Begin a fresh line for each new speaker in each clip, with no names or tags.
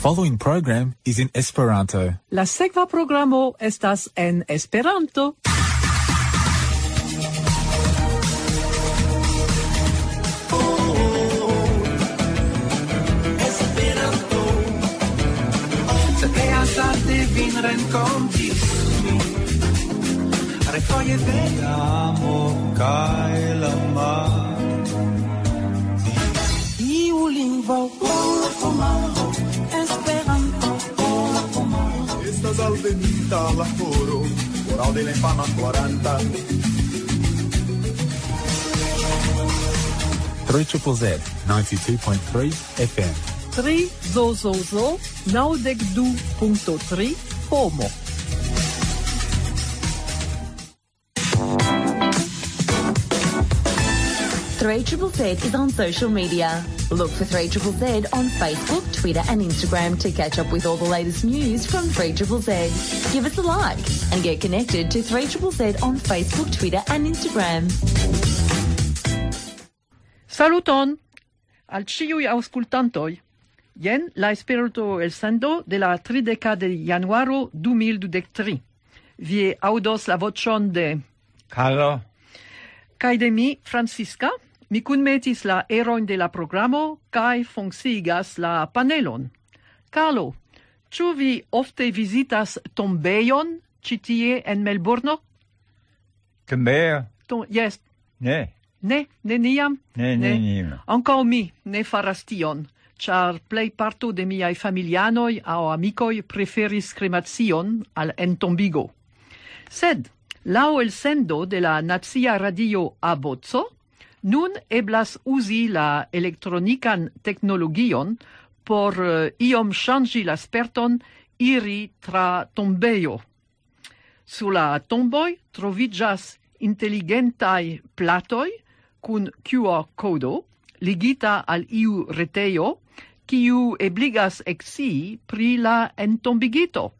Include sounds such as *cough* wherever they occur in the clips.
following program is in Esperanto.
La sekva programo estas en Esperanto.
vin rencontis mi Refoje vegamo cae la mar Iu lingvo por fumaro fumaro
Estas alvenita la foro Por de la infama 40
3 Triple Z 92.3 FM.
3 zo zo zo naudec du punto tri homo.
Three Triple Z is on social media. Look for 3ZZZ on Facebook, Twitter and Instagram to catch up with all the latest news from 3ZZZ. Give us a like and get connected to 3ZZZ on Facebook, Twitter and Instagram.
Saluton al ciui auscultantoi. Jen la esperto el sendo de la trideca de januaro 2023. Vi audos la vocion de...
Carlo.
Kaj de mi, Francisca. Mi cunmetis la eroin de la programo cae fonksigas la panelon. Carlo, ciu vi ofte vizitas tombeion citie en Melbourne?
Tombejo?
Tom, yes.
Ne.
Ne, neniam?
Ne, ne, ne niam.
Ancao mi ne faras tion, char plei parto de miai familianoi au amicoi preferis cremation al entombigo. Sed, lau el sendo de la Nazia Radio Abozzo, Nun eblas uzi la elektronikan teknologion por uh, iom ŝanĝi la sperton iri tra tombejo. Sur la tomboj troviĝas inteligentaj platoj kun QR kodo ligita al iu retejo, kiu ebligas exi pri la entombigito.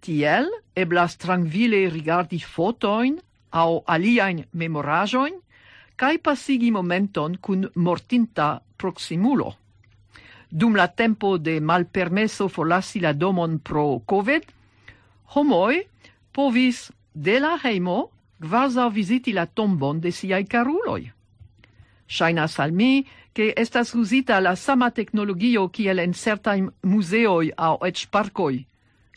Tiel eblas trankvile rigardi fotoin au aliaen memorajoin cae pasigi momenton cun mortinta proximulo. Dum la tempo de malpermesso forlasi la domon pro COVID, homoi povis de la heimo quasi visiti la tombon de siai caruloi. Shainas al mi che estas usita la sama tecnologio kiel en certain museoi au ec parcoi,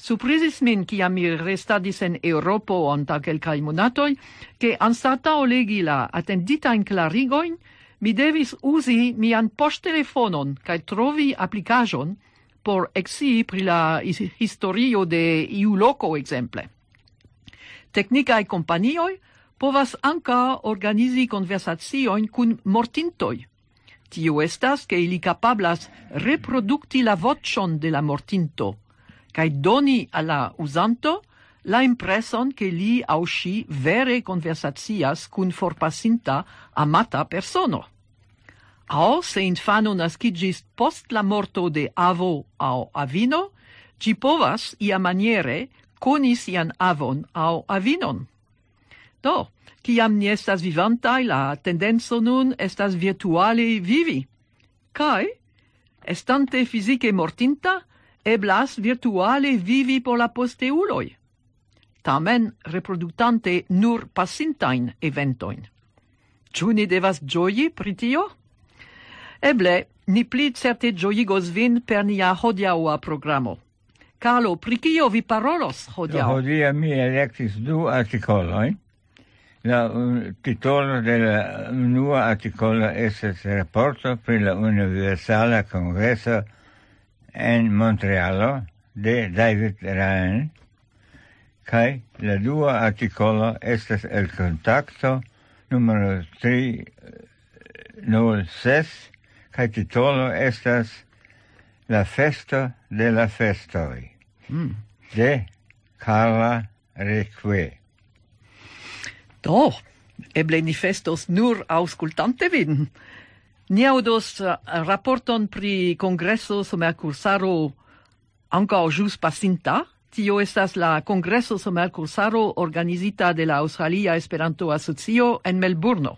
Surprizis min kiam mi restadis en Eŭropo onta kelkaj monatoj, ke ansata legi la atenditajn clarigoin, mi devis usi mian poŝtelefonon cae trovi applicajon por exi pri la historio de iu loco exemple. Technicae kompanioj povas anka organizi conversazioin kun mortintoj. Tio estas, ke ili kapablas reprodukti la vocion de la mortinto – cae doni alla usanto la impreson che li au sci vere conversazias cun forpasinta amata persono. Au se infano nascigis post la morto de avo au avino, ci povas ia maniere coni sian avon au avinon. Do, ciam ni estas vivantai, la tendenzo nun estas virtuale vivi. Kai, estante fisice mortinta, eblas virtuale vivi por la posteuloi. tamen reproductante nur passintain eventoin. Ciu ni devas ĝoji pri tio? Eble, ni pli certe gioigos vin per nia hodiaua programo. Carlo, pri cio vi parolos hodiau?
Hodia mi electis du articoloi. La un, titolo de la unua es el reporto pri la Universala congreso en Montrealo de David Ryan, kai la dua articolo estas el contacto numero 306, kai titolo estas La festo de la festoi,
mm.
de Carla Reque.
Do, eble ni festos nur auscultante vin. Ni audos uh, raporton pri congresso somercursaro anca jus pasinta. Tio estas la congresso somercursaro organizita de la Australia Esperanto Asocio en Melbourne.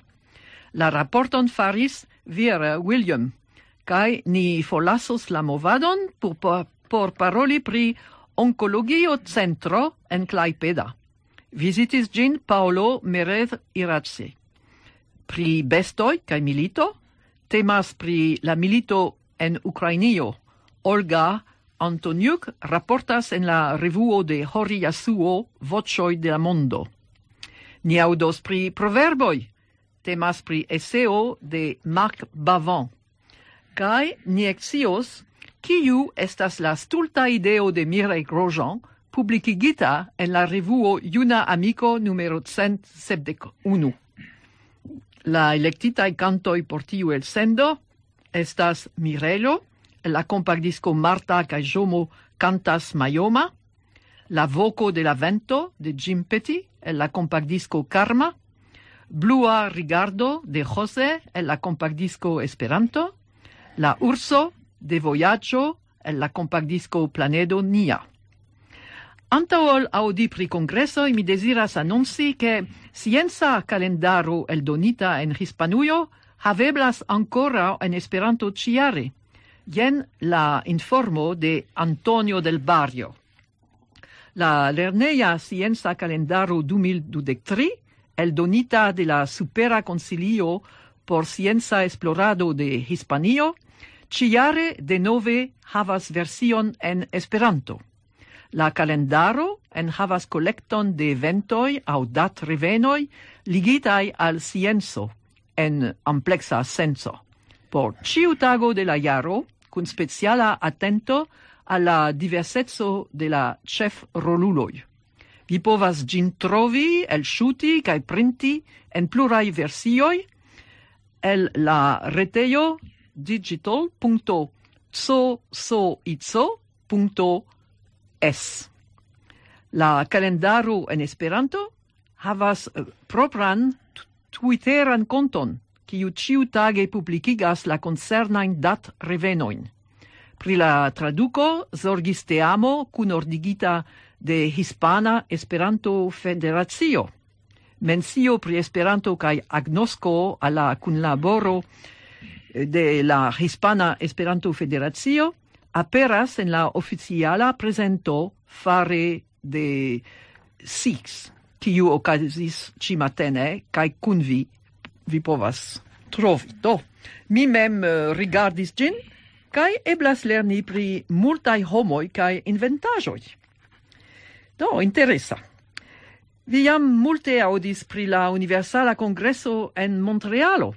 La raporton faris Vera William, kai ni folasos la movadon por, por paroli pri oncologio centro en Klaipeda. Visitis gin Paolo Merez Iratsi. Pri bestoj kai milito, temas pri la milito en Ukrainio. Olga Antoniuk raportas en la revuo de Hori Yasuo Vocioi de la Mondo. Ni audos pri proverboi, temas pri eseo de Marc Bavon. Kai ni exios kiu estas la stulta ideo de Mireille Grosjean, publikigita en la revuo Juna Amico numero 171. La electitai cantoi por tiu el sendo estas Mirelo, la compagdisco Marta cae Jomo cantas Mayoma, La voco de la vento de Jim Petty el la compagdisco Karma, Blua rigardo de Jose el la compagdisco Esperanto, La urso de Voyaggio el la compagdisco Planedo Nia. Antaol audi pri congresso mi desiras annonci che scienza calendaro eldonita en Hispanujo haveblas ancora en Esperanto ciare. Jen la informo de Antonio del Barrio. La lerneia scienza calendaro 2023 eldonita de la Supera Consilio por Scienza Esplorado de Hispanio, ciare de nove havas version en Esperanto. La calendaro enhavas collecton de eventoi au dat revenoi ligitai al scienzo en amplexa senso. Por ciu tago de la jaro, cun speciala attento alla diversezzo de la chef roluloi. Vi povas gin trovi, el shuti cae printi en plurai versioi el la reteio digital.so.so.so.so es. La calendaru en Esperanto havas eh, propran Twitteran konton, kiu ĉiutage publikigas la koncernajn dat-revenoin. Pri la traduko zorgis teamo kunordigita de Hispana Esperanto Federacio. Mencio pri Esperanto kaj agnosko al la kunlaboro eh, de la Hispana Esperanto Federacio aperas en la oficiala presento fare de Six, kiu okazis cimatene, kai kun vi, vi povas trovi. Do, mi mem uh, rigardis gin, kai eblas lerni pri multai homoi kai inventajoi. Do, interesa. Vi jam multe audis pri la Universala Congresso en Montrealo.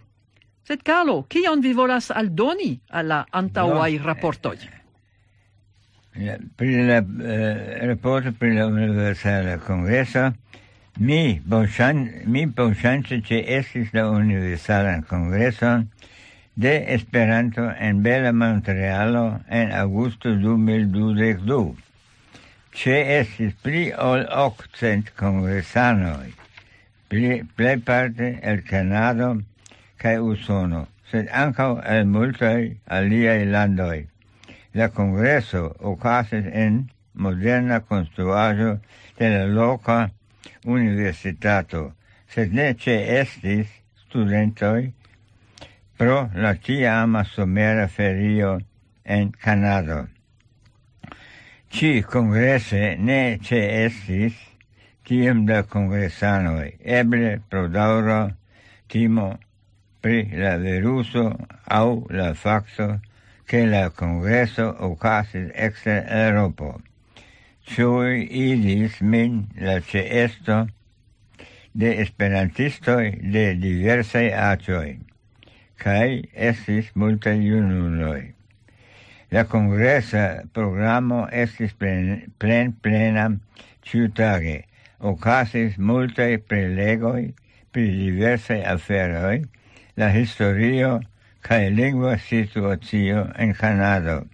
Sed, Carlo, kion vi volas aldoni alla antauai no. rapportoi?
pri la eh, raporto pri la universala kongreso mi bonchan mi bonŝance ĉe esis la universalan kongreson de Esperanto en bella Montrealo en agosto 2012. che esis pli ol okcent kongresanoj, pli plejparte el Kanado kaj Usono, sed ankaŭ el multai aliai landoi. La congreso ocasis en moderna construajo de la loca universitato, sed ne ce estis studentoi pro la tiama somera ferio en Kanado. Ci congrese ne ce estis tiam da congresanoi, eble pro dauro timo pri la viruso au la faxo che la congresso ocasis exter Europo. Ciui idis min la ceesto de esperantistoi de diversai acioi, cae estis multai junuloi. La congresa programo estis plen, plen plena ciutage, ocasis multai prelegoi pri diversai aferoi, la historio cae lingua situatio en Canado,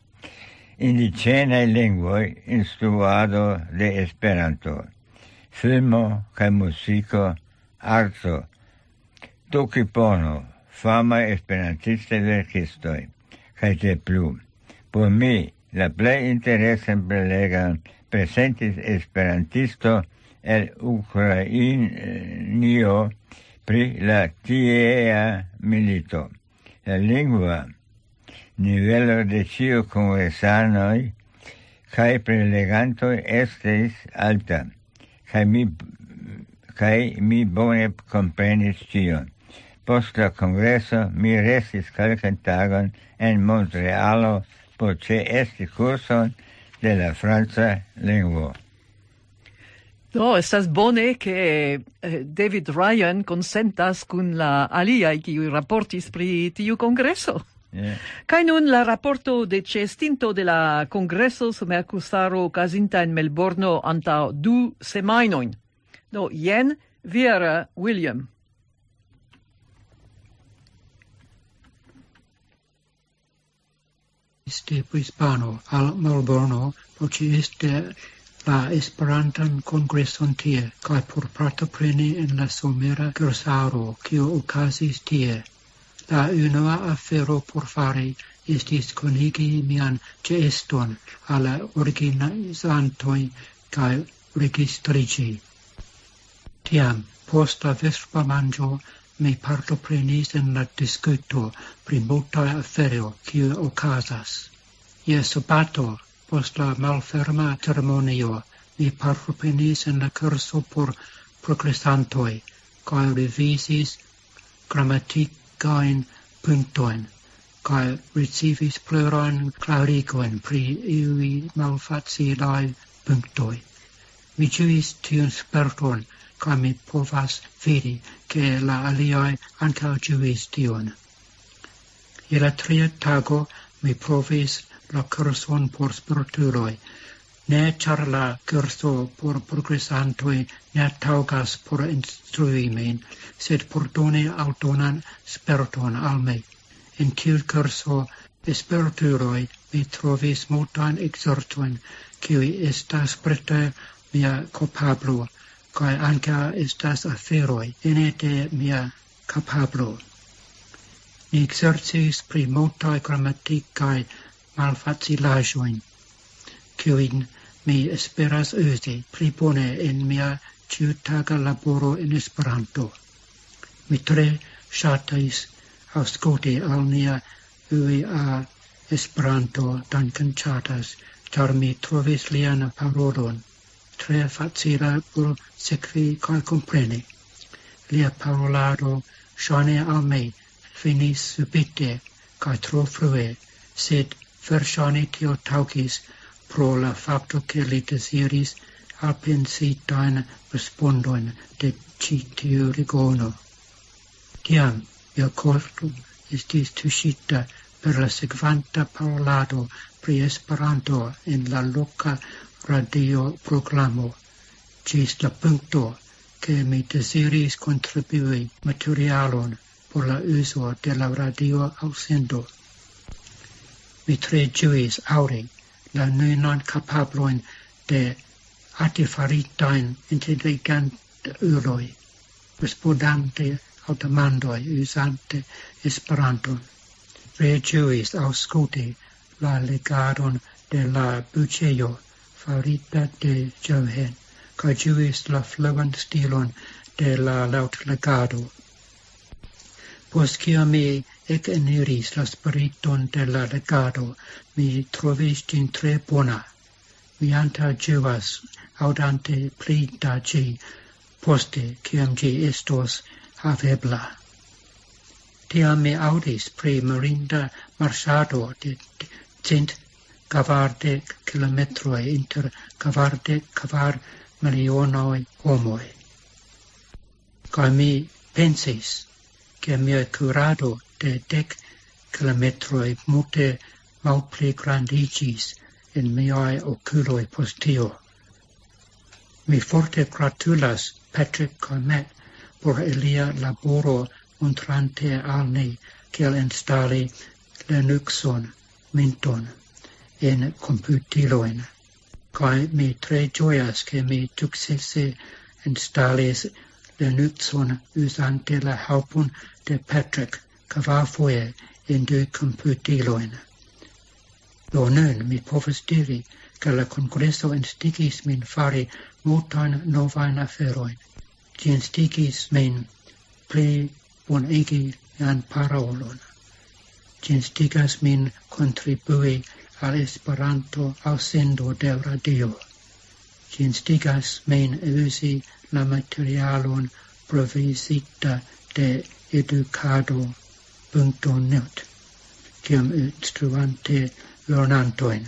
indigenae lingvoi instruado de Esperanto, filmo cae musico, arto, Tukipono, fama esperantiste verkistoi, cae te plu. Por mi, la plei interesse prelegan presentis esperantisto el Ukrainio pri la tiea milito la lingua, nivelo de ciu conversanoi, cae prelegantoi estes alta, cae mi, cae mi bone comprenis cion. Post la congresso mi restis calcan tagon en Montrealo por ce esti curson de la franca lingua
Do, estas bone che eh, David Ryan consentas kun la aliai qui raportis pri tiu congresso.
Yeah.
Nun la raporto de ĉeestinto de la kongreso su akustaro okazinta en Melbourne antaŭ du semajnojn. Do jen Vera William.
Este hispano al Melbourne, porque este la Esperantan Congresson tie kaj por partopreni en la somera cursaro, kiu ocasis tie. La unua afero por fare estis conigi mian ĉeeston al la cae kaj. Tiam, post la vespa mangio, mi partoprenis en la diskuto pri multae afero kiu okazas. Ie sabato post la malferma ceremonio mi partoprenis en la curso por proclestantoi, cae revisis grammaticain puntoin, cae recivis plurain claricoen pri iui malfacilae punctoi. Mi ciuis tion sperton, cae mi povas vidi che la aliae ancao ciuis tion. I la tria tago mi provis la curson por spirituloi, ne char la curso por progressantoi ne taugas por instruimen, sed por doni autonan spiriton al me. In tiu curso spirituloi mi trovis multan exertoin, qui estas prete mia copablo, cae anca estas aferoi ene de mia capablo. Ni exercis pri multae grammaticae malfacilajoin, kiuin mi esperas usi pli bone en mia ciutaga laboro in Esperanto. Mi tre shatais auscote al mia ui a Esperanto danken chatas, char mi trovis lian parolon tre facila por sekvi kaj compreni. Lia parolado shane al me finis subite cae tro frue, sed Verŝajne tio taucis pro la facto che li deziris alpensitajn respondoin de citiu rigono. Tiam mia korto estis tuscita per la sekvanta parolado pri Esperanto in la loca radio proclamo, cis la punkto che mi desiris contribui materialon por la uso de la radio ausendo mi tre ĝuis auri la nunan capabloin de artifaritain intelligent uroi, respondante automandoi usante uzante Esperanton. Tre ĝuis aŭskulti la legadon de la buceio farita de Johen, ca ĝuis la fluent stilon de la laŭtlegado. Post kiam mi ekeniris la spiriton de la legado, mi trovis gin tre bona. Mi anta givas, audante pli da gi, poste ciam gi estos havebla. Tiam mi audis pri marinda marsado de cent cavarde kilometroi inter cavarde cavar milionoi homoi. Ca mi pensis, che mia curado de dec kilometroi multe malpli grandigis in miai oculoi postio. Mi forte gratulas Patrick Colmet por ilia laboro montrante al ni kiel instali Linuxon, Minton, en computiloin. Kai mi tre joyas che mi successe instalis Linuxon usante la helpon de Patrick kvarfoje en du komputiloin. Do nun mi povas diri, che la congresso instigis min fari multan novain aferoin. Ci instigis min pli bonigi an parolon. Ci instigas min contribui al Esperanto al sendo de radio. Ci instigas min usi la materialon provisita de educado educado.net ciam instruante lernantoin.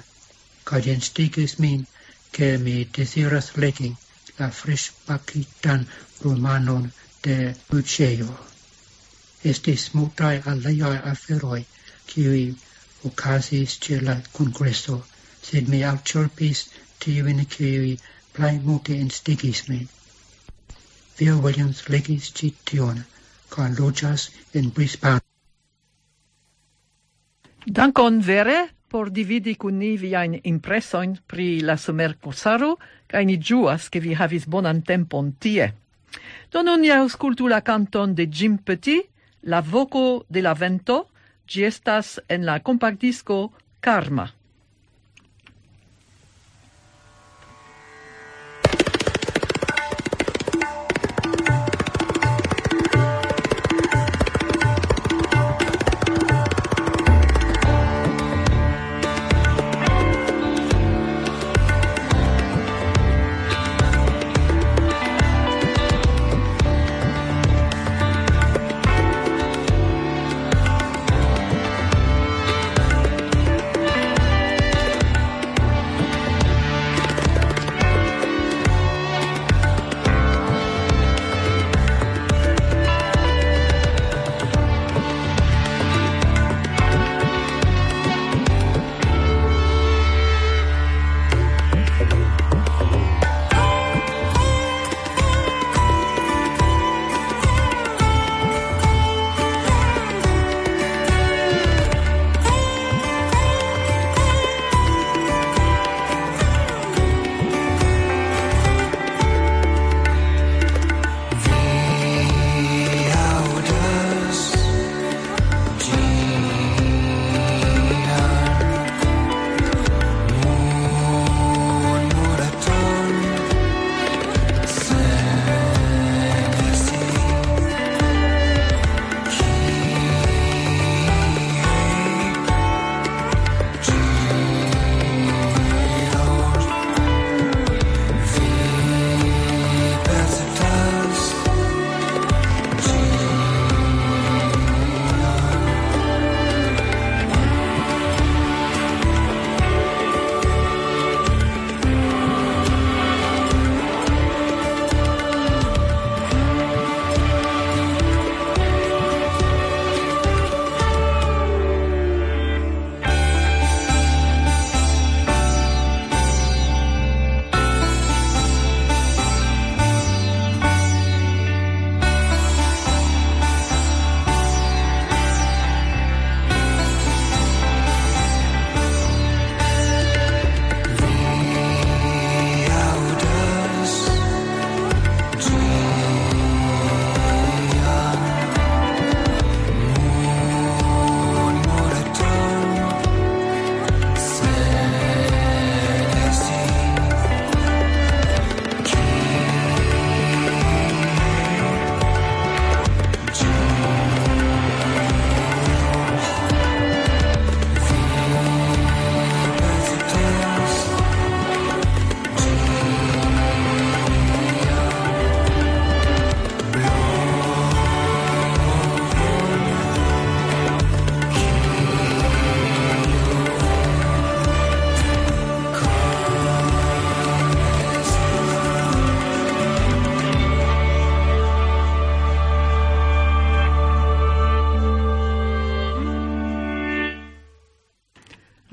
Ca gin stigas min che mi desiras legi la frisch pacitan romanon de Buceo. Estis multae aleiae aferoi qui ocasis ce la congresso, sed mi aucerpis tiuin qui plai multe instigis me. Vio Williams legis cition, ca logias in Brisbane.
Dankon vere por dividi kun ni viajn impresojn pri la somerkursaro kaj ni ĝuas ke vi havis bonan tempon tie. Do nun ni aŭskultu la kanton de Jim Petit, La voco de la vento, ĝi estas en la kompakdisko Karma.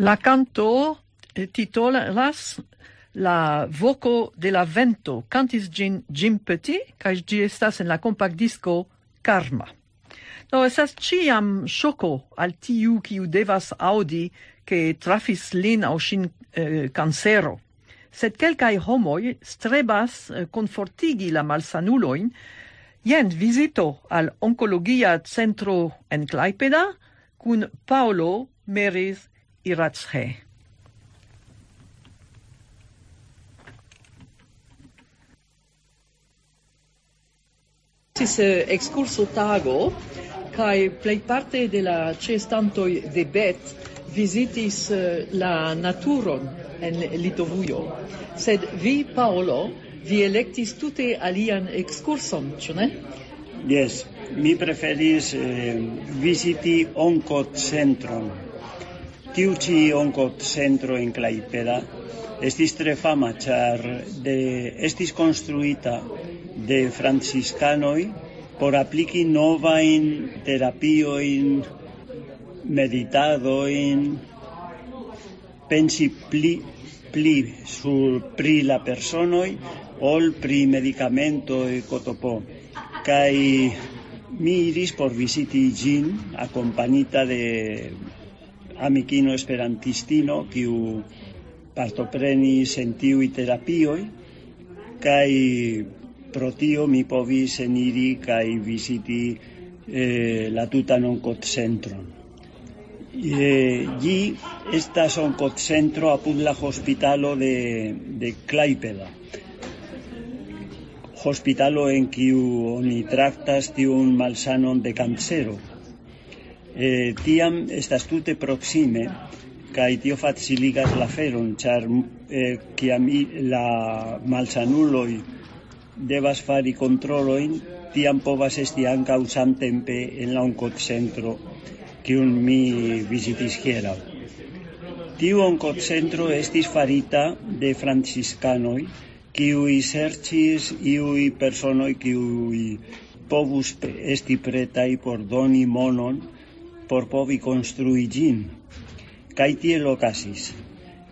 La canto eh, titolas La voco de la vento cantis gin Jim Petit, ca gi estas en la compact disco Karma. No, esas ciam ŝoko al tiu kiu devas audi che trafis lin au ŝin eh, cancero. Sed quelcae homoi strebas eh, konfortigi la malsanuloin, jen visito al oncologia centro en Klaipeda cun Paolo Meris iratshe. Tis eh, excurso tago, kai plejparte de la cestantoi de Bet visitis eh, la naturon en Litovujo. Sed vi, Paolo, vi electis tute alian excurson, ĉu ne?
Yes, mi preferis eh, visiti onkocentron. Tiu ci oncot centro en Claipeda estis tre fama, char de, estis construita de franciscanoi por apliki novain terapioin, meditadoin, pensi pli, pli sur pri la personoi ol pri medicamento e cotopo. Kai mi iris por visiti gin accompagnita de amikino esperantistino kiu partoprenis en tiui terapioi kai pro tio mi povis eniri kai visiti eh, la tuta non cot centron. Eh, gi estas on cot centro apud la hospitalo de, de Claipeda. Hospitalo en kiu oni tractas tiun malsanon de cancero. eh, tiam estas tute proxime kai tio faciligas la feron char eh, kiam la malsanuloj devas fari kontrolojn tiam povas esti anca usan tempe en la onkocentro kiun mi visitis hiera tiu onkocentro estis farita de franciscanoi, kiuj serĉis iui personoi kiuj povus esti pretai por doni monon por povi construi gin. Cai tiel ocasis.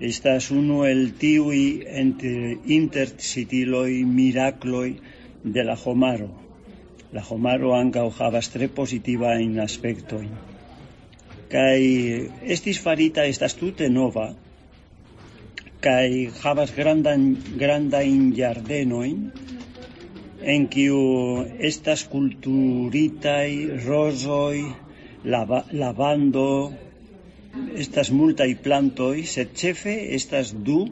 Estas uno el tiui intercitiloi miracloi de la homaro. La homaro anca havas tre positiva in aspectoin. Cai estis farita estas tute nova, kai havas grandan granda in jardenoin en kiu estas kulturitai rosoi lava, lavando, estas multaj plantoj, sed ĉefe estas du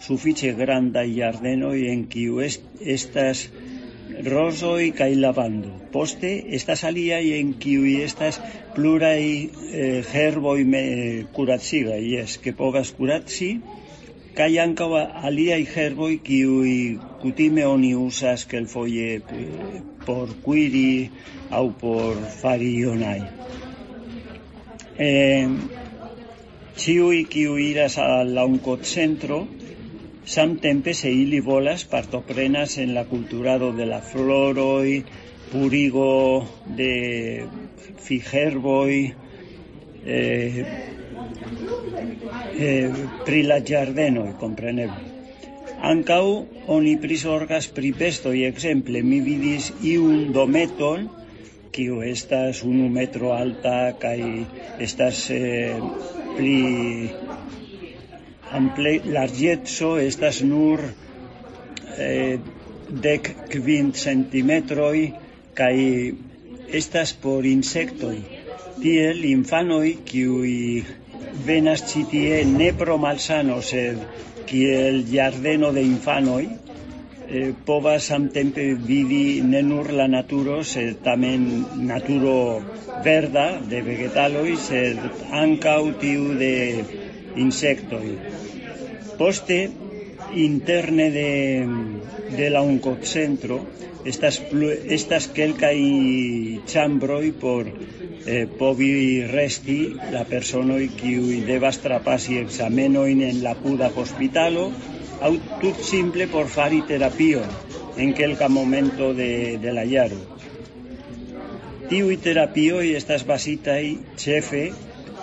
sufiĉe grandaj ĝardenoj en kiu est, estas rosoj kaj lavando. Poste estas aliaj en kiu estas pluraj eh, herboj eh, kuracigaj, jes, que povas kuraci, kaj ankaŭ aliaj herboj kiuj kutime oni kelfoje eh, por kuiri aŭ por fari. Eh, ciui kiu iras al la centro samtempe se ili volas partoprenas en la culturado de la floroi, purigo de figerboi, eh, eh, pri la giardenoi, compreneble. Ancau oni prisorgas pripestoi, exemple, mi vidis iun dometon, kiu estas unu metro alta, kai estas eh, pli ample largiezzo estas nur eh, dec quint centimetroi kai estas por insectoi. Tiel infanoi kiui venas citie ne pro malsano sed kiel giardeno de infanoi eh, povas samtempe vidi ne nur la naturo sed tamen naturo verda de vegetaloi, sed tiu de insectoi. Poste, interne de, de la centro, estas, estas quelcai chambroi por eh, povi resti la personoi qui devas trapasi examenoin en la puda hospitalo, au tut simple por fari terapio en quelca momento de, de la iaro. Tiui terapioi estas basitai chefe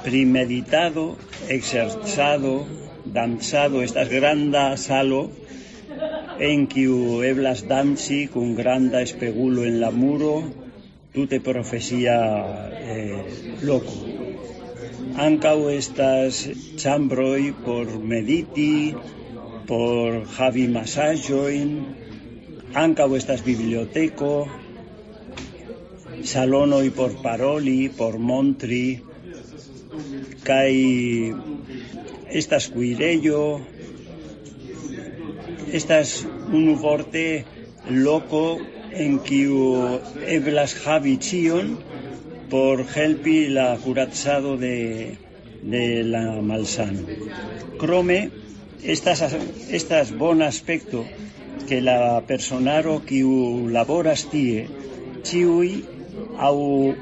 primeditado, exerzado, danzado, estas granda salo en kiu eblas danzi cun granda espegulo en la muro, tute profesia eh, loco. Ancau estas chambroi por mediti, por havi masajoin, ancau estas biblioteco, salonoi por paroli, por montri, kai estas cuirello, estas unu vorte loco en kiu eblas havi cion, por helpi la curazzado de, de la malsano. Crome, estas, estas bon aspecto que la personaro que laboras tie, ciui au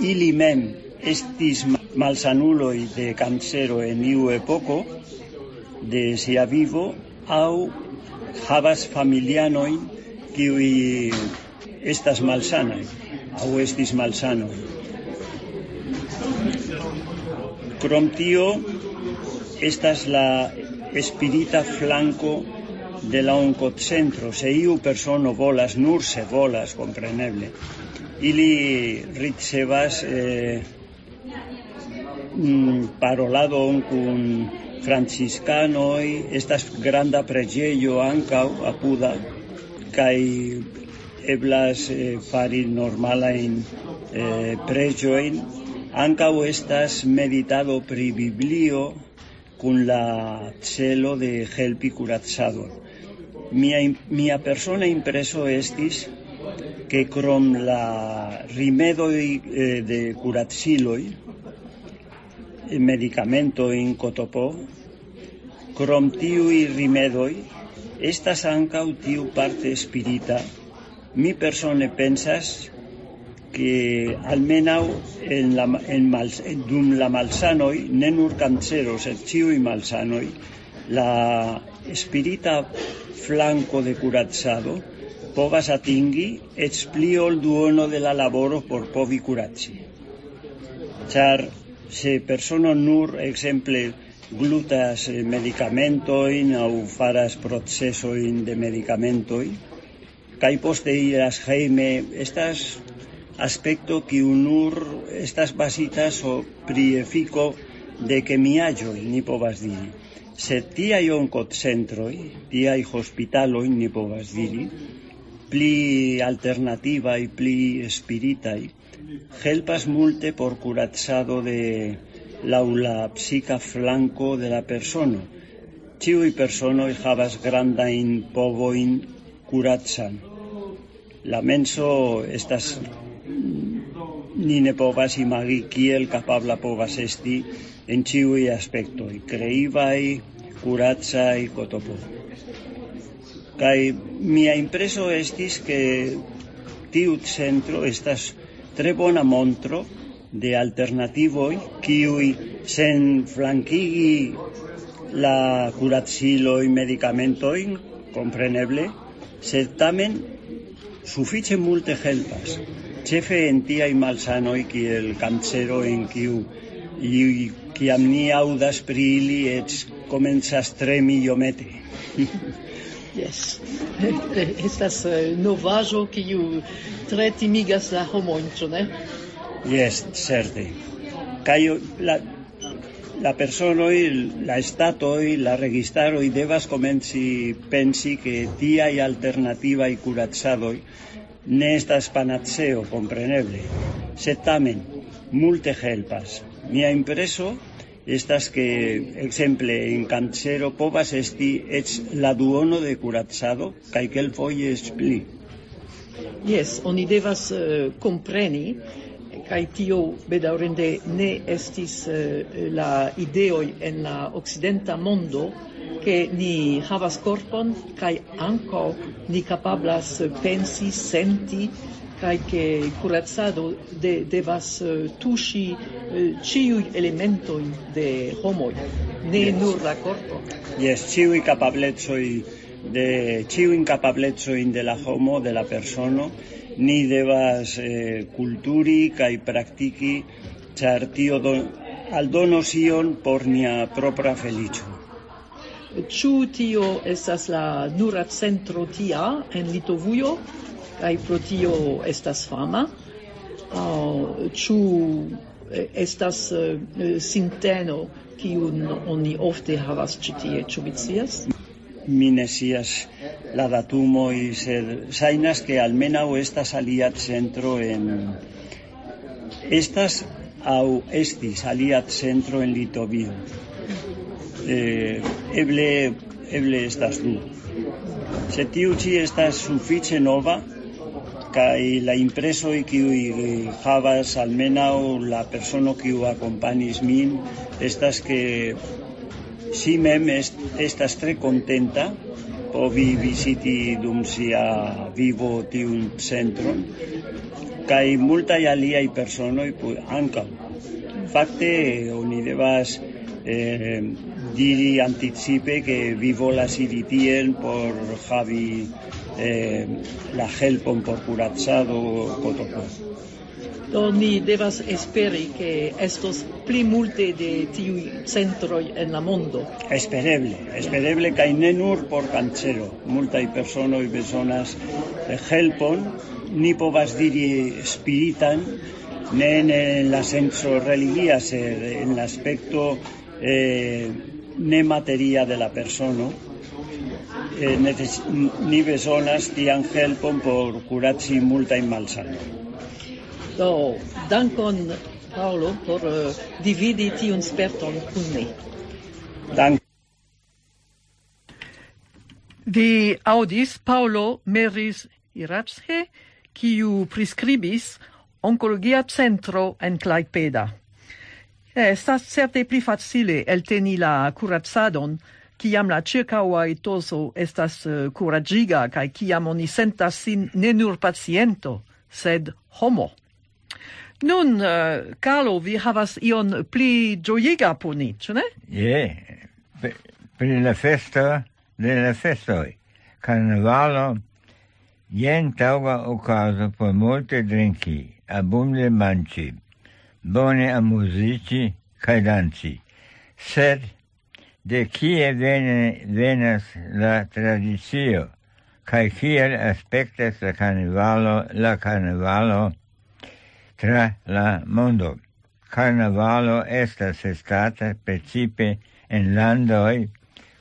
ili mem estis malsanuloi de cancero en iu epoco, de sia vivo, au havas familianoin qui estas malsanai, au estis malsanoi. Krom tio, estas la espirita flanco de la oncocentro, se iu persono volas, nur se volas, compreneble. Ili ricevas eh, mm, parolado cun franciscanoi, estas granda pregello ancau apuda, kai eblas eh, fari normalain eh, pregioin, Ancau estas meditado pri biblio cun la celo de helpi curazzador. Mia, mia persona impreso estis que crom la rimedoi eh, de curazziloi, medicamento in cotopo, crom tiui rimedoi, estas ancau tiu parte spirita, mi persone pensas que almenau en la en mal en dum la malsanoi nenur canceros et ciu i malsanoi. La espirita flanco de curazzado povas atingi et spliol duono de la laboro por povi curazzi char se persono nur exemple glutas medicamentoin au faras procesoin de medicamentoin kai poste iras heime estas aspecto que unur estas basitas o priefico de que mi ayo ni povas diri. Se tia ion cot centroi, tia i hospitaloi ni povas diri, pli alternativa i pli spiritai, helpas multe por curazzado de laula psica flanco de la persona. Ciui personoi havas grandain povoin curazzan. La menso estas ni ne povas imagi kiel capabla povas esti en ciui aspectoi, creivai, curatsai, cotopo. Kai mia impreso estis ke tiu centro estas tre bona montro de alternativoi kiui sen flanquigi la curatziloi medicamentoin, compreneble, sed tamen sufice multe helpas chefe en tiai malsanoi kiel cancero en kiu qui kiam ni audas pri ili et comenzas tremi iomete. *laughs*
Yes. *laughs* Estas eh, uh, novajo kiu tre timigas la homoin, ĉu ne?
Yes, certe. Kaj la la persono la stato la registaro devas komenci pensi ke tia i alternativa i curatsado ne estas panaceo, compreneble, sed tamen multe helpas. Mia impreso estas que, exemple, en cancero povas esti ets la duono de curacado, cae foie pli.
Yes, oni devas uh, compreni kai tio bedaurende ne estis uh, la ideoi en la occidenta mondo che ni havas corpon kai anco ni capablas pensi senti kai che curazzado de devas eh, tushi ciu eh, elemento de homo ne yes. nur la corpo
yes ciu capablezoi de ciu in de la homo de la persona ni devas eh, culturi kai praktiki char tio don, aldonos por nia propra felicio.
Ĉu tio estas la nura centro tia en Litovujo kaj pro tio estas fama? Aŭ ĉu estas sinteno kiun oni ofte havas ĉi tie, ĉu vi scias?
mi ne scias la datumoj, sed ŝajnas ke almenaŭ estas alia centro en estas au estis alia centro en Litovio. ε, έβλε, έβλε στας του. Σε τι ούτσι έστας σου φίτσε νόβα, και η impreso η κοιού η χάβα αλμένα ο λα περσόνο κοιού ακομπάνεις μην έστας και σήμεν έστας τρε κοντέντα που βιβισίτη δουμσία βίβο τίουν ψέντρον και μούλτα η αλία η περσόνο που άνκα φάτε ονειδεβάς ε, diri anticipe que vi volas iri tien por Javi eh, la helpon por curacado Kotoko.
Do ni devas esperi que estos pli multe de tiui centroi en la mondo.
Espereble, espereble yeah. ne nur por cancero. Multai personoi besonas eh, helpon, ni povas diri spiritan, ne en la senso religia, eh, en l'aspecto eh, ne materia de la persono, eh, neces ni besonas tian helpon por curatzi multa in malsano.
Do, dankon Paolo por uh, dividi tiun sperton kun ni.
Dank.
Vi audis Paolo Meris Irapshe, kiu prescribis oncologia centro en Klaipeda. Estas certe pli facile el teni la curazzadon, ciam la circaua etoso estas eh, uh, curagiga, cae ciam oni sentas sin ne nur paciento, sed homo. Nun, uh, Carlo, vi havas ion pli gioiega puni, ni, ne?
Je, yeah. pri la festa, de la festoj. Carnavalo, jen tauga ocaso por multe drinki, abunde manci, bone amuzici cae danci, sed de kie vene, venas la tradicio, cae kiel aspectas la carnivalo, la carnivalo tra la mondo. Carnavalo estas estata principe en landoi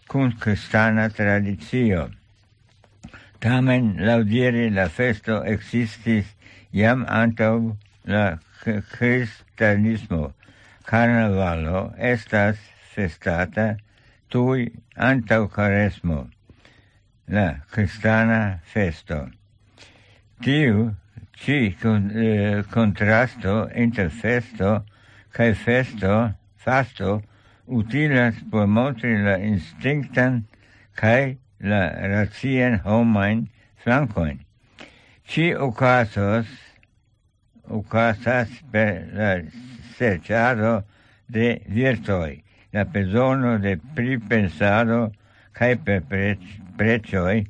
cun cristana tradicio. Tamen, laudire, la festo existis iam antau la cristianismo carnavalo estas festata tui antau caresmo, la cristana festo. Tiu ci con, eh, contrasto inter festo cae festo, fasto, utilas por montri la instinctan cae la racien homain flancoin. Ci ocasos ocasas per la serciado de virtoi, la bezono de pripensado cae per precioi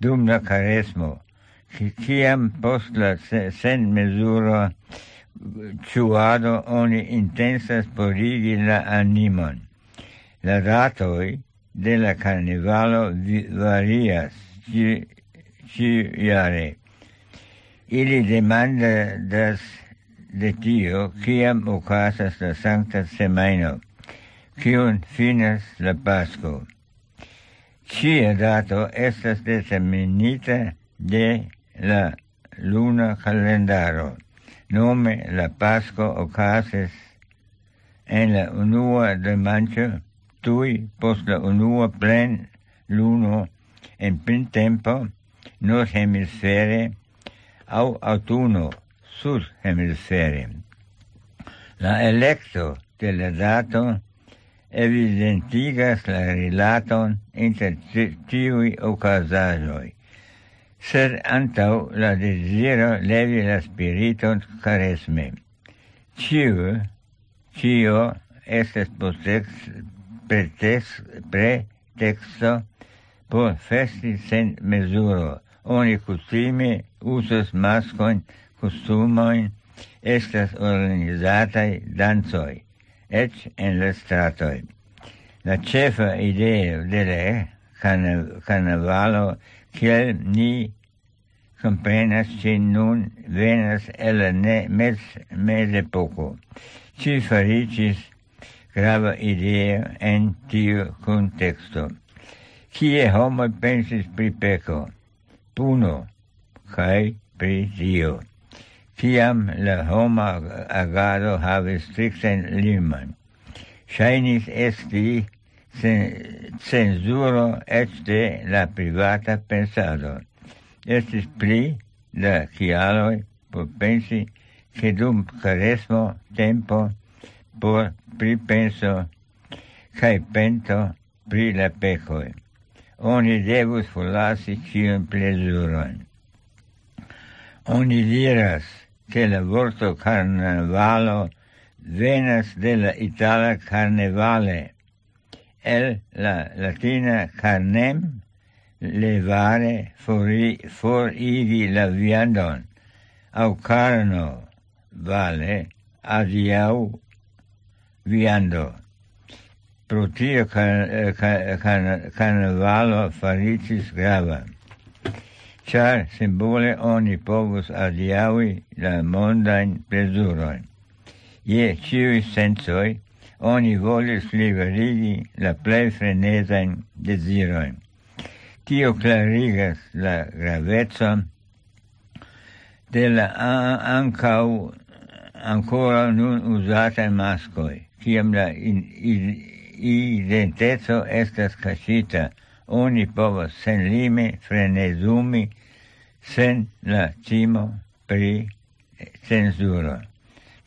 dum la caresmo, ciam post la senmezura ciuado oni intensas porigi la animon. La datoi de la carnivalo varias ci, ci iare ili demanda das de tio kiam ocasas la sancta semaino kiun finas la pasco Cia dato estas determinita de la luna calendaro. Nome la pasco okazas en la unua de mancho, tui post la unua plen luno en printempo, nos hemisfere, au autuno sur hemisfere. La electo de la dato evidentigas la relaton inter tiui ocasajoi, sed antau la desiro levi la spiriton caresme. Ciu, cio, estes pretexto por festi sen mesuro, oni kutime usas maskoin, costumoin, estas organizatai danzoi, et en la stratoi. La cefa ideo de la carnavalo kiel ni comprenas che nun venas el ne mese poco. Ci faricis grava idea en tiu contexto. Cie homo pensis pri peco, puno kai pri dio Tiam la homa agado havis strikten liman. shainis esti sen, censuro et de la privata pensado. Estis pli da chialoi por pensi che dum caresmo tempo por pripenso cae pento pri la pecoi oni devus forlasi cion plezuron. Oni diras che la vorto carnevalo venas de la itala carnevale, el la latina carnem, levare, fori, forigi la viandon, au carno, vale, adiau, viando. Pro tio can, eh, eh, can, carnevalo faricis grava, char simbole oni povus adiaui la mondain plezuroin. Ie ciui sensoi oni volis liberigi la plei frenesain desiroin. Tio clarigas la gravezza de la ancau ancora nun usata mascoi, ciam la in, in, identeco estas kaŝita. Oni povas senlime frenezumi sen la timo pri censuro.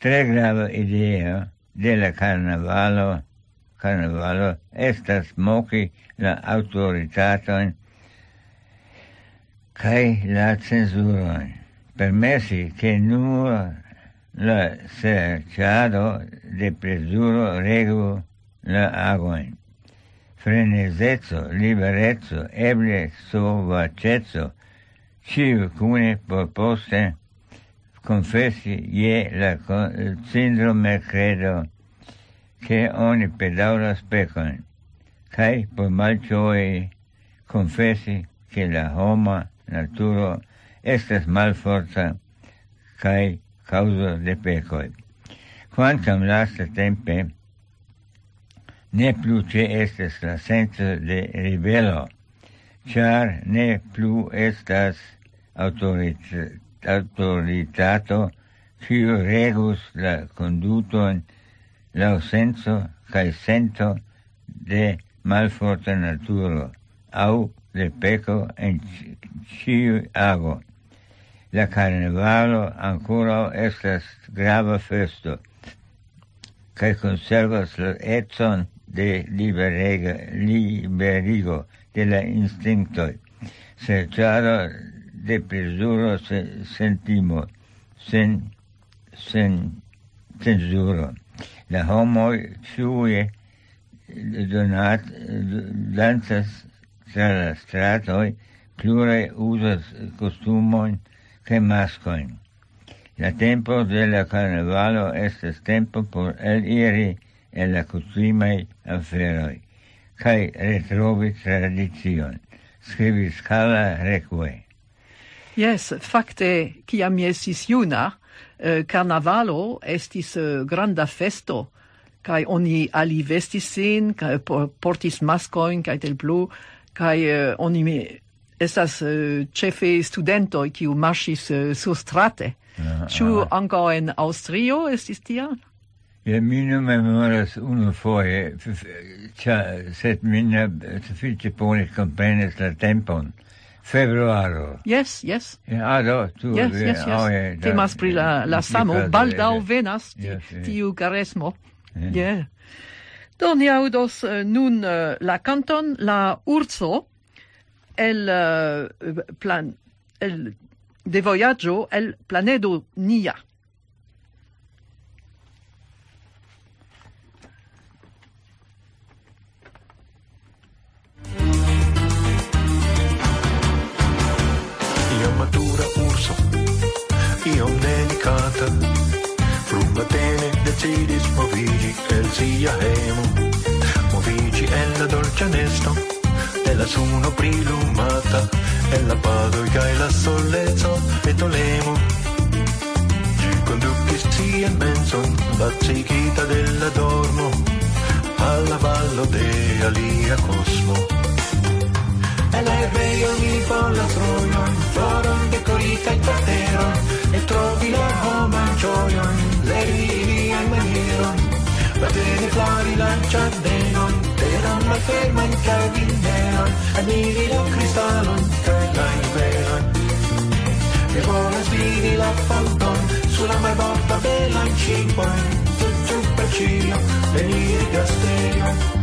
Tre grava ideo de la carnavalo, carnavalo estas moki la autoritaton cae la censuron. Permessi che nur la serciado de presuro regu la agoin. Frenezeco, liberezzo, eble sovacezzo, ciu cune poste confessi ie la sindrome credo che oni pedauras pecon, cae por malcioi confessi che la homa naturo estas malforza cae causa de pecoi. Quantam lasta tempe ne plu ce estes la senso de ribelo, char ne plu estas autorit autoritato ciu regus la conduton la senso cae sento de malforta naturo au de peco en ciu ago. La carnevalo ancora estas grava festo, cae conservas la etson de liberega, liberigo de la instinctoi, serciado de presuro se, sentimo, sen, sen censuro. La homoi ciue donat, danzas tra la stratoi, plure usas costumoin che mascoin. La tempo de la carnevalo estes tempo por el iri e la kutrimaj aferoj cae retrovi tradizion, scrivi scala Reque.
Yes, fakte, ciam mi estis juna, eh, carnavalo estis eh, granda festo, kai oni ali vestis sin, kai portis maskoin, kai tel plu, kai eh, oni mi estas eh, uh, cefe studentoi kiu marsis uh, eh, sur strate. Ah, Ĉu ah. uh -huh. en Austrio estis tia?
Ja, mi ne memoras unu foie sed mi ne suffice bone komprenas la tempon. Februaro.
Yes, yes.
Ja, do, tu.
Yes, yes, yes. Oh, yeah, Temas pri la, la samo, baldaŭ venas ti, yes, yes. tiu garesmo. Yeah. yeah. Do ni audos uh, nun uh, la canton La Urso el uh, plan el de viaggio el planedo nia.
mata Rubatene decidis moviĝi el sia hejmo Moviĝi en la dolĉa nesto de la suno prilumata En la padoj e la soleco e Ĝi kondukis sian menson lacigita de la dormo Alla vallo de alia kosmo txardenon Teran bat cristallo, kabildean Admirilo kristalon e vola Egoraz la falton sulla mai volta bella bota belan txipoin Tutxu pertsio Benire castello.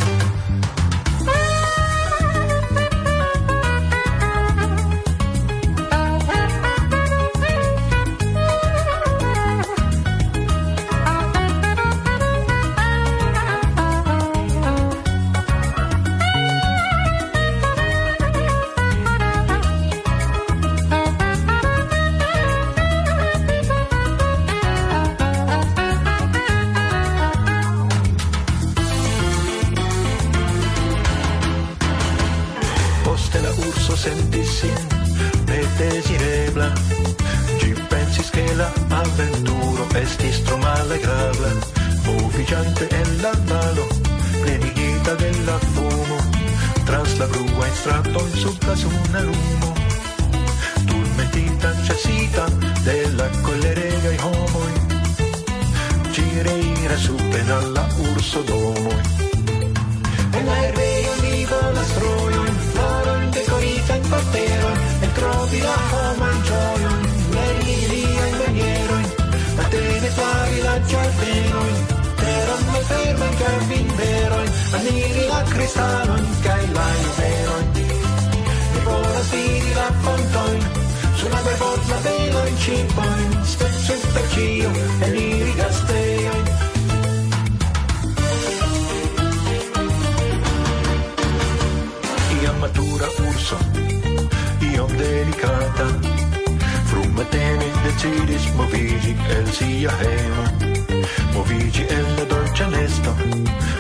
vinberojn, aliri la kristalojn kaj la riverojn. Mi volas vidi la fontojn, sur la berbotlavelojn ŝipojn, super ĉio eliri gastejojn. Iam matura urso, iom delicata, frumatene decidis moviĝi el sia hejmo. Movici e la dolce nesta,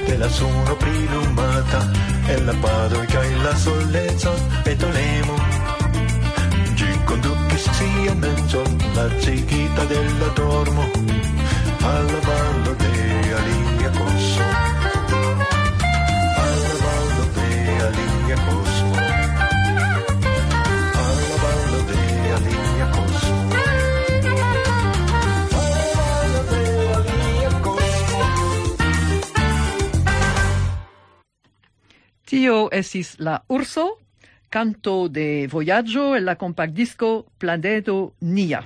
della sono prilumata, e la padoica e la sollezza, e tolemo. Gicondo che sia mezzo, la zichita della dormo, alla ballo del
Tio esis la urso, canto de voyaggio e la compact disco Planeto Nia.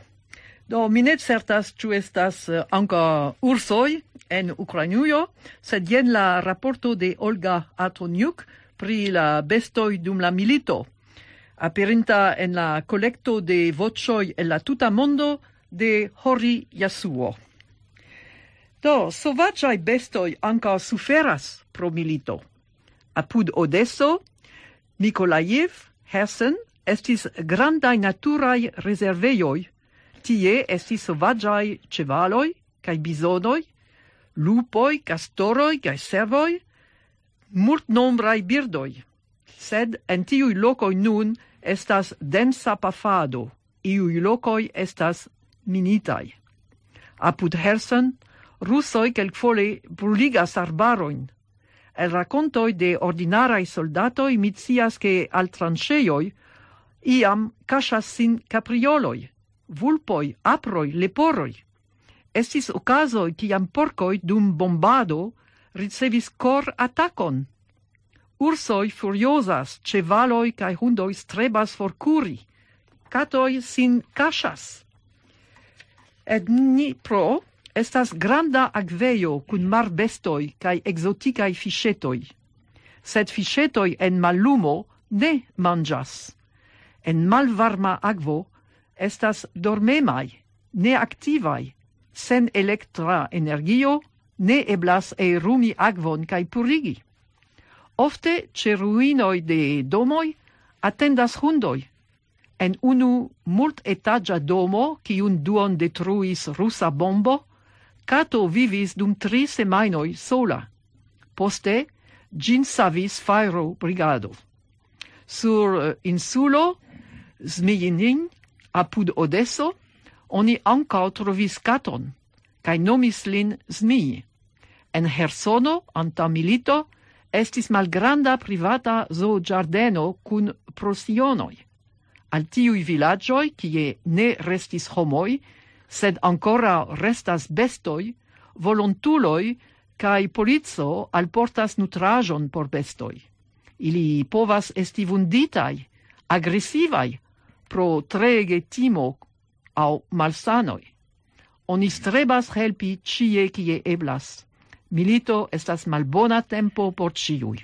Do mi ne certas ĉu estas eh, anka ursoj en Ukrainujo, sed jen la raporto de Olga Atoniuk pri la bestoj dum la milito, aperinta en la kolekto de voĉoj en la tuta mondo de Hori Yasuo. Do sovaĝaj bestoj ankaŭ suferas pro milito apud Odesso, Mikolajev, Hersen, estis grandaj naturaj rezervejoj. Tie estis sovaĝaj ĉevaloj kaj bizonoj, lupoj, kastoroj kaj servoj, multnombraj birdoj. Sed en tiuj lokoj nun estas densa pafado, iuj lokoj estas minitaj. Apud Hersen, rusoj kelkfoje bruligas arbarojn, El racontoi de ordinarai soldatoi mitzias che al trancheioi iam casas sin caprioloi, vulpoi, aproi, leporoi. Estis ocasoi ciam porcoi dum bombado ricevis cor atacon. Ursoi furiosas, cevaloi cae hundoi strebas forcuri. Catoi sin casas. Et ni pro Estas granda akvejo kun marbestoj kaj ekzotikaj fiŝetoj. Sed fiŝetoj en mallumo ne manĝas. En malvarma akvo estas dormemaj, neaktivaj, sen elektra energio, ne eblas erumi akvon kaj purigi. Ofte ĉe ruinoj de domoj atendas hundoj. En unu multetaĝa domo, kiun duon detruis rusa bombo, Cato vivis dum tri semainoi sola. Poste, gin savis fairo brigado. Sur uh, insulo, Zmijinin, apud Odesso, oni ancao trovis caton, cae nomis lin Zmii. En Hersono, anta milito, estis malgranda privata zoo giardeno cun prosionoi. Al tiui villagioi, cie ne restis homoi, sed ancora restas bestoi, volontuloi cae polizo alportas nutrajon por bestoi. Ili povas esti vunditai, aggressivai, pro trege timo au malsanoi. Oni strebas helpi cie kie eblas. Milito estas malbona tempo por ciui.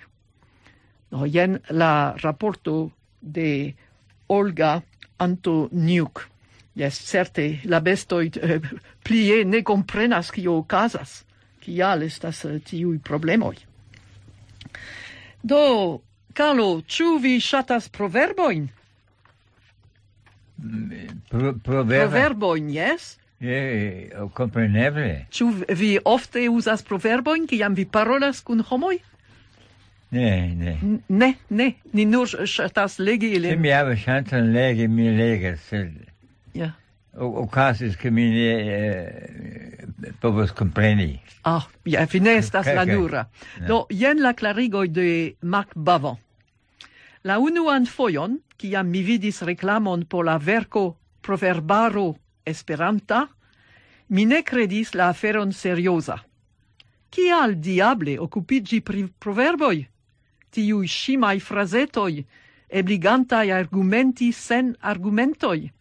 No, jen la raporto de Olga Antoniuk. Yes, certe, la bestoi eh, plie ne comprenas kio casas, kial estas eh, uh, tiui problemoi. Do, Carlo, ciu vi shatas proverboin?
Pro, proverba.
Proverboin, yes?
Eh, compreneble.
Ciu vi ofte usas proverboin, kiam vi parolas kun homoi?
Ne, ne.
Ne, ne, ni nur shatas legi ilin.
Se mi ave ŝancon legi, mi legas, sed
ja.
Okazis, che mi ne eh, povos compreni.
Ah, ja, vi ne estas la nura.
No.
Do, jen la clarigo de Marc Bavon. La unuan foion, kiam mi vidis reclamon por la verco proverbaro esperanta, mi ne credis la aferon seriosa. Kial diable occupigi pri proverboi? Tiui scimai frasetoi, ebligantai argumenti sen argumentoi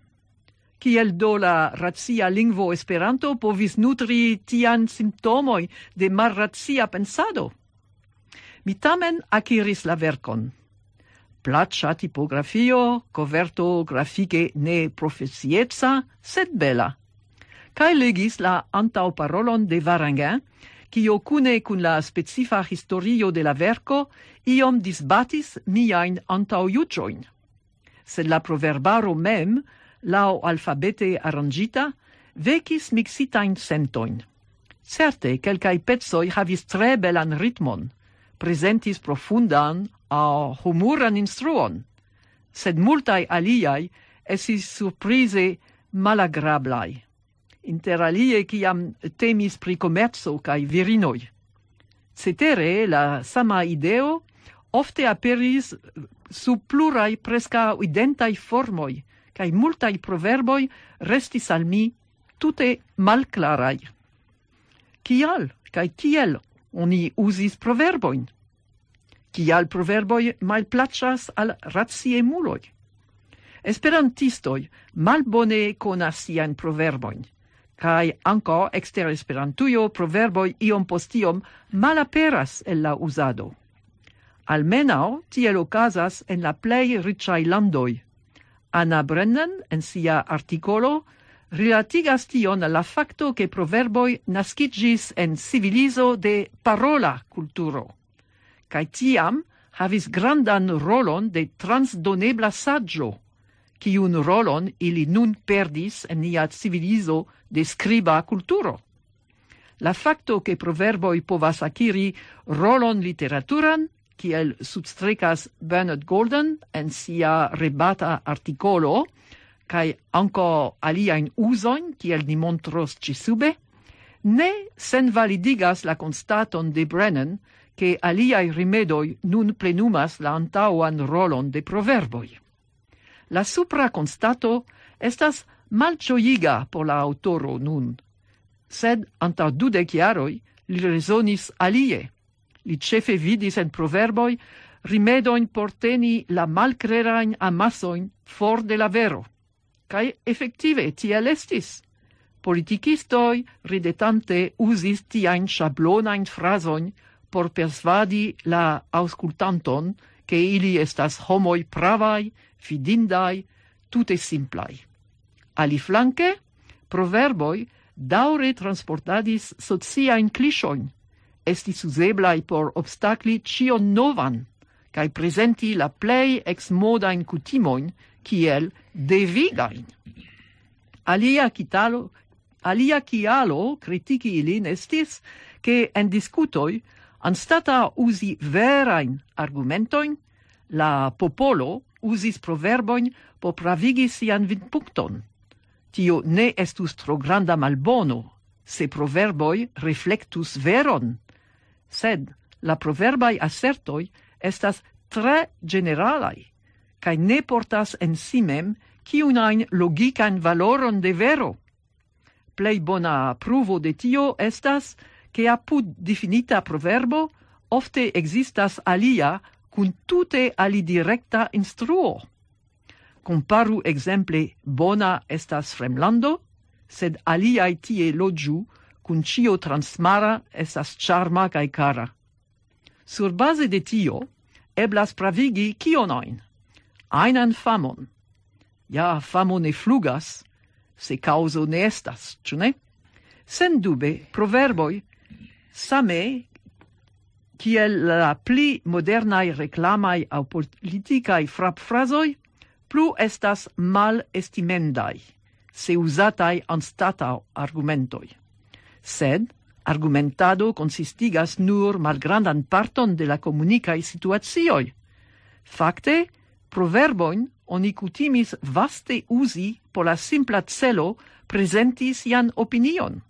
kiel do la razia lingvo Esperanto povis nutri tian simptomoi de marrazia pensado. Mi tamen akiris la verkon. Placia tipografio, coverto grafike ne profesieca, sed bela. Kaj legis la antau parolon de Varangan, kio cune cun la specifa historio de la verco iom disbatis miain antau iugioin. Sed la proverbaro mem lau alfabete arrangita, vecis mixitain sentoin. Certe, quelcae pezoi havis tre belan ritmon, presentis profundan au humuran instruon, sed multai aliai esis surprize malagrablai. Inter alie ciam temis pri commerzo cae virinoi. Cetere, la sama ideo ofte aperis su plurai presca identai formoi, cae multai proverboi restis al mi tute malclarai. Cial, cae ciel, oni usis proverboin? Cial proverboi malplacas al razie muloi? Esperantistoi malbone conas sian proverboin, cae anco exter esperantuio proverboi iom postiom malaperas el la usado. Almenao tiel ocasas en la plei ricai landoi, Anna Brennan en sia articolo rilatigas tion la facto che proverboi nascigis en civilizo de parola culturo, cae tiam havis grandan rolon de transdonebla saggio, ciun rolon ili nun perdis en nia civilizo de scriba culturo. La facto che proverboi povas aciri rolon literaturan kiel substrecas Bernard Gordon en sia rebata articolo, cae anco aliaen usoin, kiel ni montros ci sube, ne sen validigas la constaton de Brennan che aliai rimedoi nun plenumas la antauan rolon de proverboi. La supra constato estas malcioiga por la autoro nun, sed anta dudec iaroi li resonis alie, Li cefe vidis en proverboi rimedoin por teni la malcrerain amasoin for de la vero. Cai effective tiel estis. Politicistoi ridetante usis tiain shablonain frasoin por persvadi la auscultanton che ili estas homoi pravai, fidindai, tute simplai. Ali flanque, proverboi daure transportadis sociain clichoin, estis useblai por obstacli cion novan, cae presenti la plei ex modain cutimoin kiel devigain. Alia kitalo, alia kialo critici ilin estis che en discutoi anstata usi verain argumentoin, la popolo usis proverboin po pravigi sian vidpunkton. Tio ne estus tro granda malbono, se proverboi reflectus veron sed la proverbai assertoi estas tre generalai, cae ne portas en si mem ciunain logican valoron de vero. Plei bona pruvo de tio estas che apud definita proverbo ofte existas alia cun tute alidirecta instruo. Comparu exemple bona estas fremlando, sed aliai tie logiu cun cio transmara estas charma cae cara. Sur base de tio, eblas pravigi kionoin, ainan famon. Ja, famo ne flugas, se causo ne estas, ĉu ne? Sen dube, proverboi, same kiel la pli modernai reclamai au politicai frapfrazoi, plu estas mal estimendai, se usatai anstatau argumentoi sed argumentado consistigas nur malgrandan parton de la comunicae situacioj. Fakte, proverboin oni cutimis vaste usi po la simpla celo presentis ian opinion.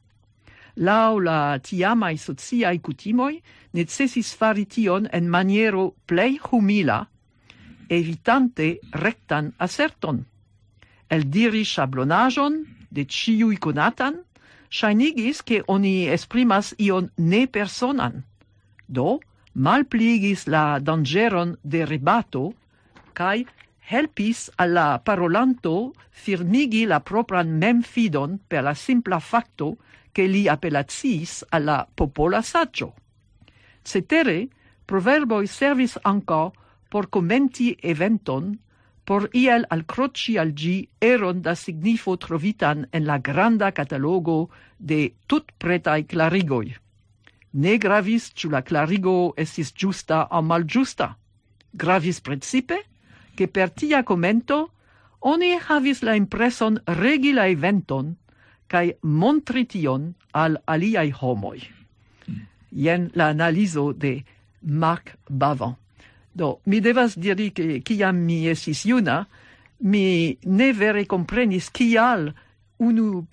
Lau la tiamai sociai cutimoi, necessis fari tion en maniero plei humila, evitante rectan asserton. El diri schablonajon de ciui conatan, shainigis che oni esprimas ion ne personan. Do, malpligis la dangeron de ribato, cae helpis alla parolanto firmigi la propran memfidon per la simpla facto che li appellazis alla popola saggio. Cetere, proverboi servis anca por commenti eventon por iel al croci al gi eron da signifo trovitan en la granda catalogo de tut pretai clarigoi. Ne gravis ciu la clarigo estis giusta o malgiusta. Gravis principe, che per tia commento oni havis la impreson regi la eventon cae montri tion al aliai homoi. Ien la analiso de Marc Bavant. Do, mi devas diri che ciam mi esis juna, mi ne vere comprenis kial unu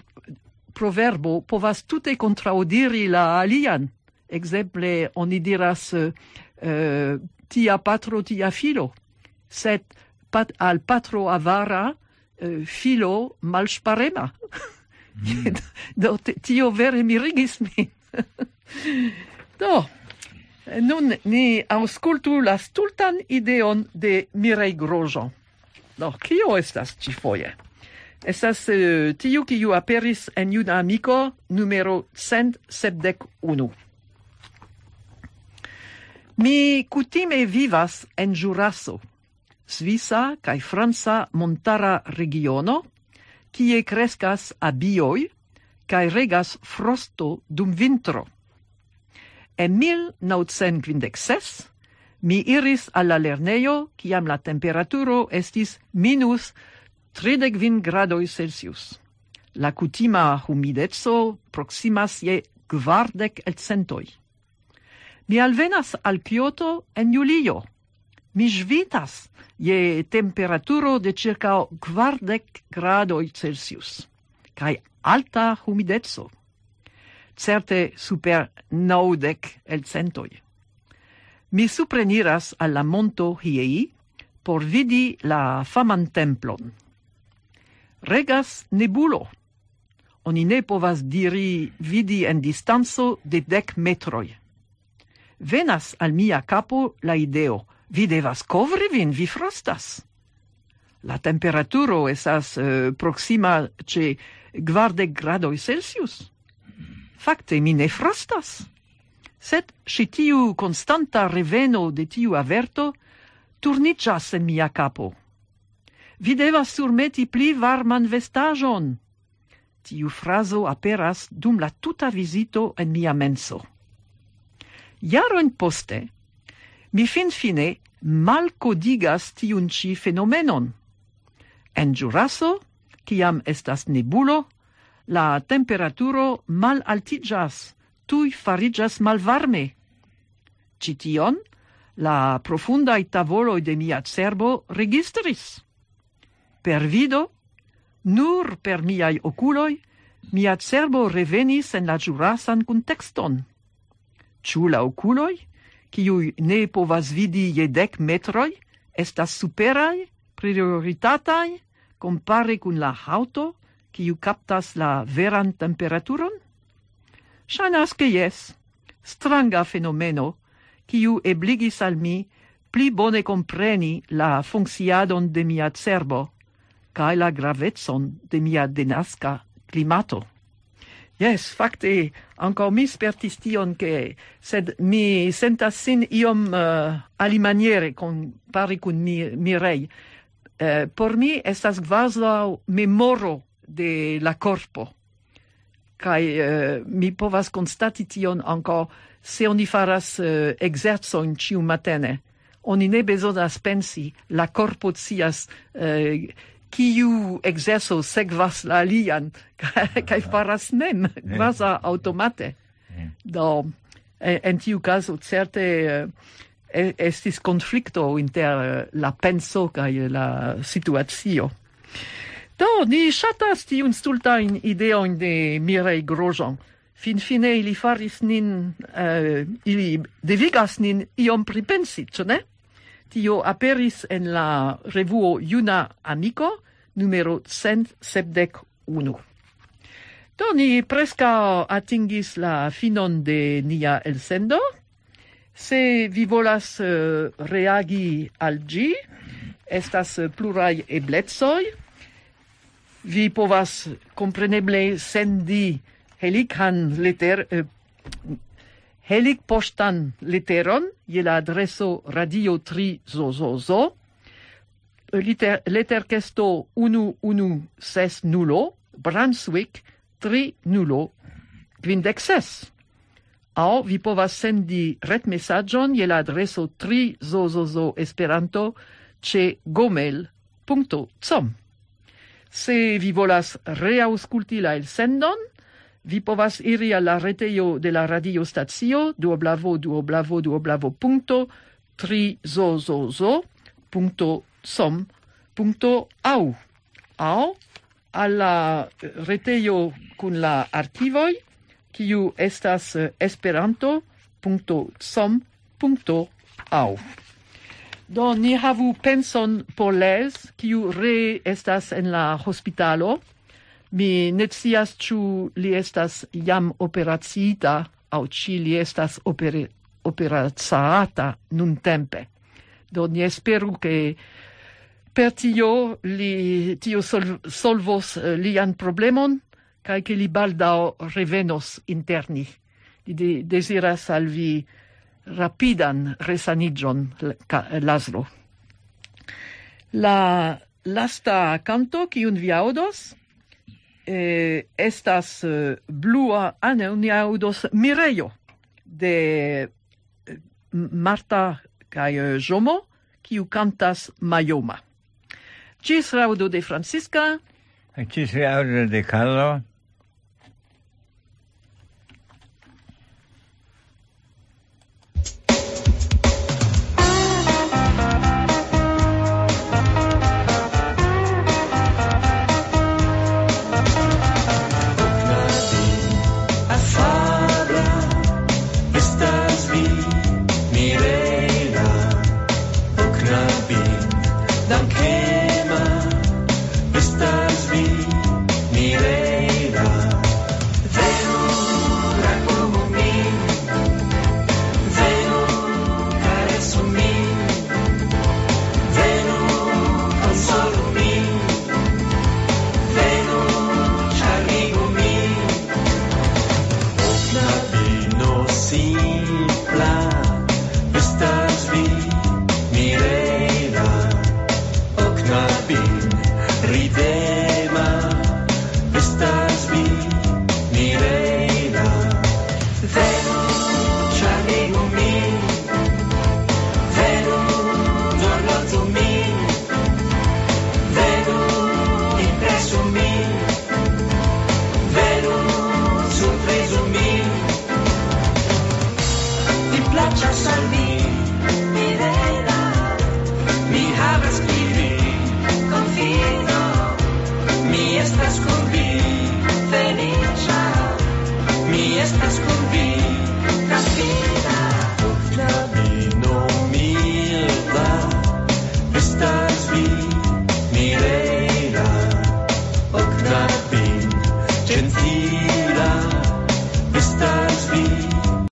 proverbo povas tute contraudiri la alian. Exemple, oni diras uh, tia patro, tia filo, sed pat, al patro avara uh, filo malsparema. Mm. *laughs* Do, tio vere mirigis min. *laughs* Do, Nun ni auscultu la stultan ideon de Mirei Grosjean. Do, kio estas ci foie? Estas uh, tiu kiu aperis en juna amico numero 171. Mi cutime vivas en Jurasso, svisa kai Fransa montara regiono, kie crescas abioi, kai regas frosto dum vintro. En 1956 mi iris al la lernejo, kiam la temperaturo estis minus 35 gradoj Celsius. La kutima humideco proximas je kvardek elcentoj. Mi alvenas al Kyoto en julio. Mi svitas je temperaturo de circa kvardek gradoj Celsius kaj alta humideco certe super naudec el centoi. Mi supreniras alla monto hiei por vidi la faman templon. Regas nebulo. Oni ne povas diri vidi en distanzo de dec metroi. Venas al mia capo la ideo, vi devas covri vin, vi frostas. La temperaturo esas uh, proxima ce gvardec gradoi Celsius facte mi ne frostas. Sed si tiu constanta reveno de tiu averto turnicias en mia capo. Vi devas surmeti pli varman vestajon. Tiu fraso aperas dum la tuta visito en mia menso. Jaron poste, mi fin fine malcodigas tiun ci fenomenon. En giurasso, ciam estas nebulo, la temperaturo mal altigas, tui farigas malvarme. Cition, la profundai tavoloi de mia cerbo registris. Per vido, nur per miai oculoi, mia cerbo revenis en la jurasan contexton. Ciu la oculoi, ciui ne povas vidi je dec metroi, estas superai, prioritatai, compare cun la hauto, kiu captas la veran temperaturon? Shanas ke yes, stranga fenomeno, kiu ebligis al mi pli bone compreni la funciadon de mia cerbo cae la gravetson de mia denasca climato. Yes, facte, ancor mi spertis tion che, sed mi sentas sin iom uh, alimaniere con, pari cun mi, mirei. Uh, por mi estas gvaslau memoro de la corpo. Kai uh, mi povas constati tion ankaŭ se oni faras eh, ekzercojn ciu matene. Oni ne bezonas pensi, la corpo cias eh, kiu exerso sekvas la alian *laughs* kai faras mem, quasi automate. Do, eh, en tiu caso, certe, eh, estis conflicto inter la penso kaj la situazio Do, ni ŝatas tiun stultain ideojn de Mirei Grosjean. Finfine ili faris nin, uh, ili devigas nin iom pripensi, ĉu ne? Tio aperis en la revuo Juna Amico, numero 171. Do, ni presca atingis la finon de nia elsendo. Se vi volas uh, reagi al gi, estas plurai eblezoi, vi povas kompreneble sendi helican letter eh, helic postan letteron je la adreso Radio 3 Zozozo liter, leterkesto nulo Brunswick 3 nulo quindexes au vi povas sendi retmesaĝon je la adreso 3 Zozozo Esperanto ĉe gomel.com. Se vi volas reausculti la elsendon, vi povas iri al la retejo de la radiostacio duoblavo duoblavo duoblavo punto tri zo zo zo punto som punto au. Au alla retejo kun la archivoj kiu estas esperanto punto som punto au. Do ni havu penson por les, kiu re estas en la hospitalo. Mi ne scias ĉu li estas jam operacita aŭ ĉi li estas opere, operacata nuntempe. Do ni esperu ke per tio li tio sol, solvos uh, lian problemon kaj ke li baldaŭ revenos interni. Li de, deziras al vi rapidan resanigion Lazlo. La lasta canto kiun vi audos eh, estas eh, blua ane audos Mireio de eh, Marta kaj Jomo kiu cantas Maioma. Cis raudo de Francisca.
Cis raudo de Carlo.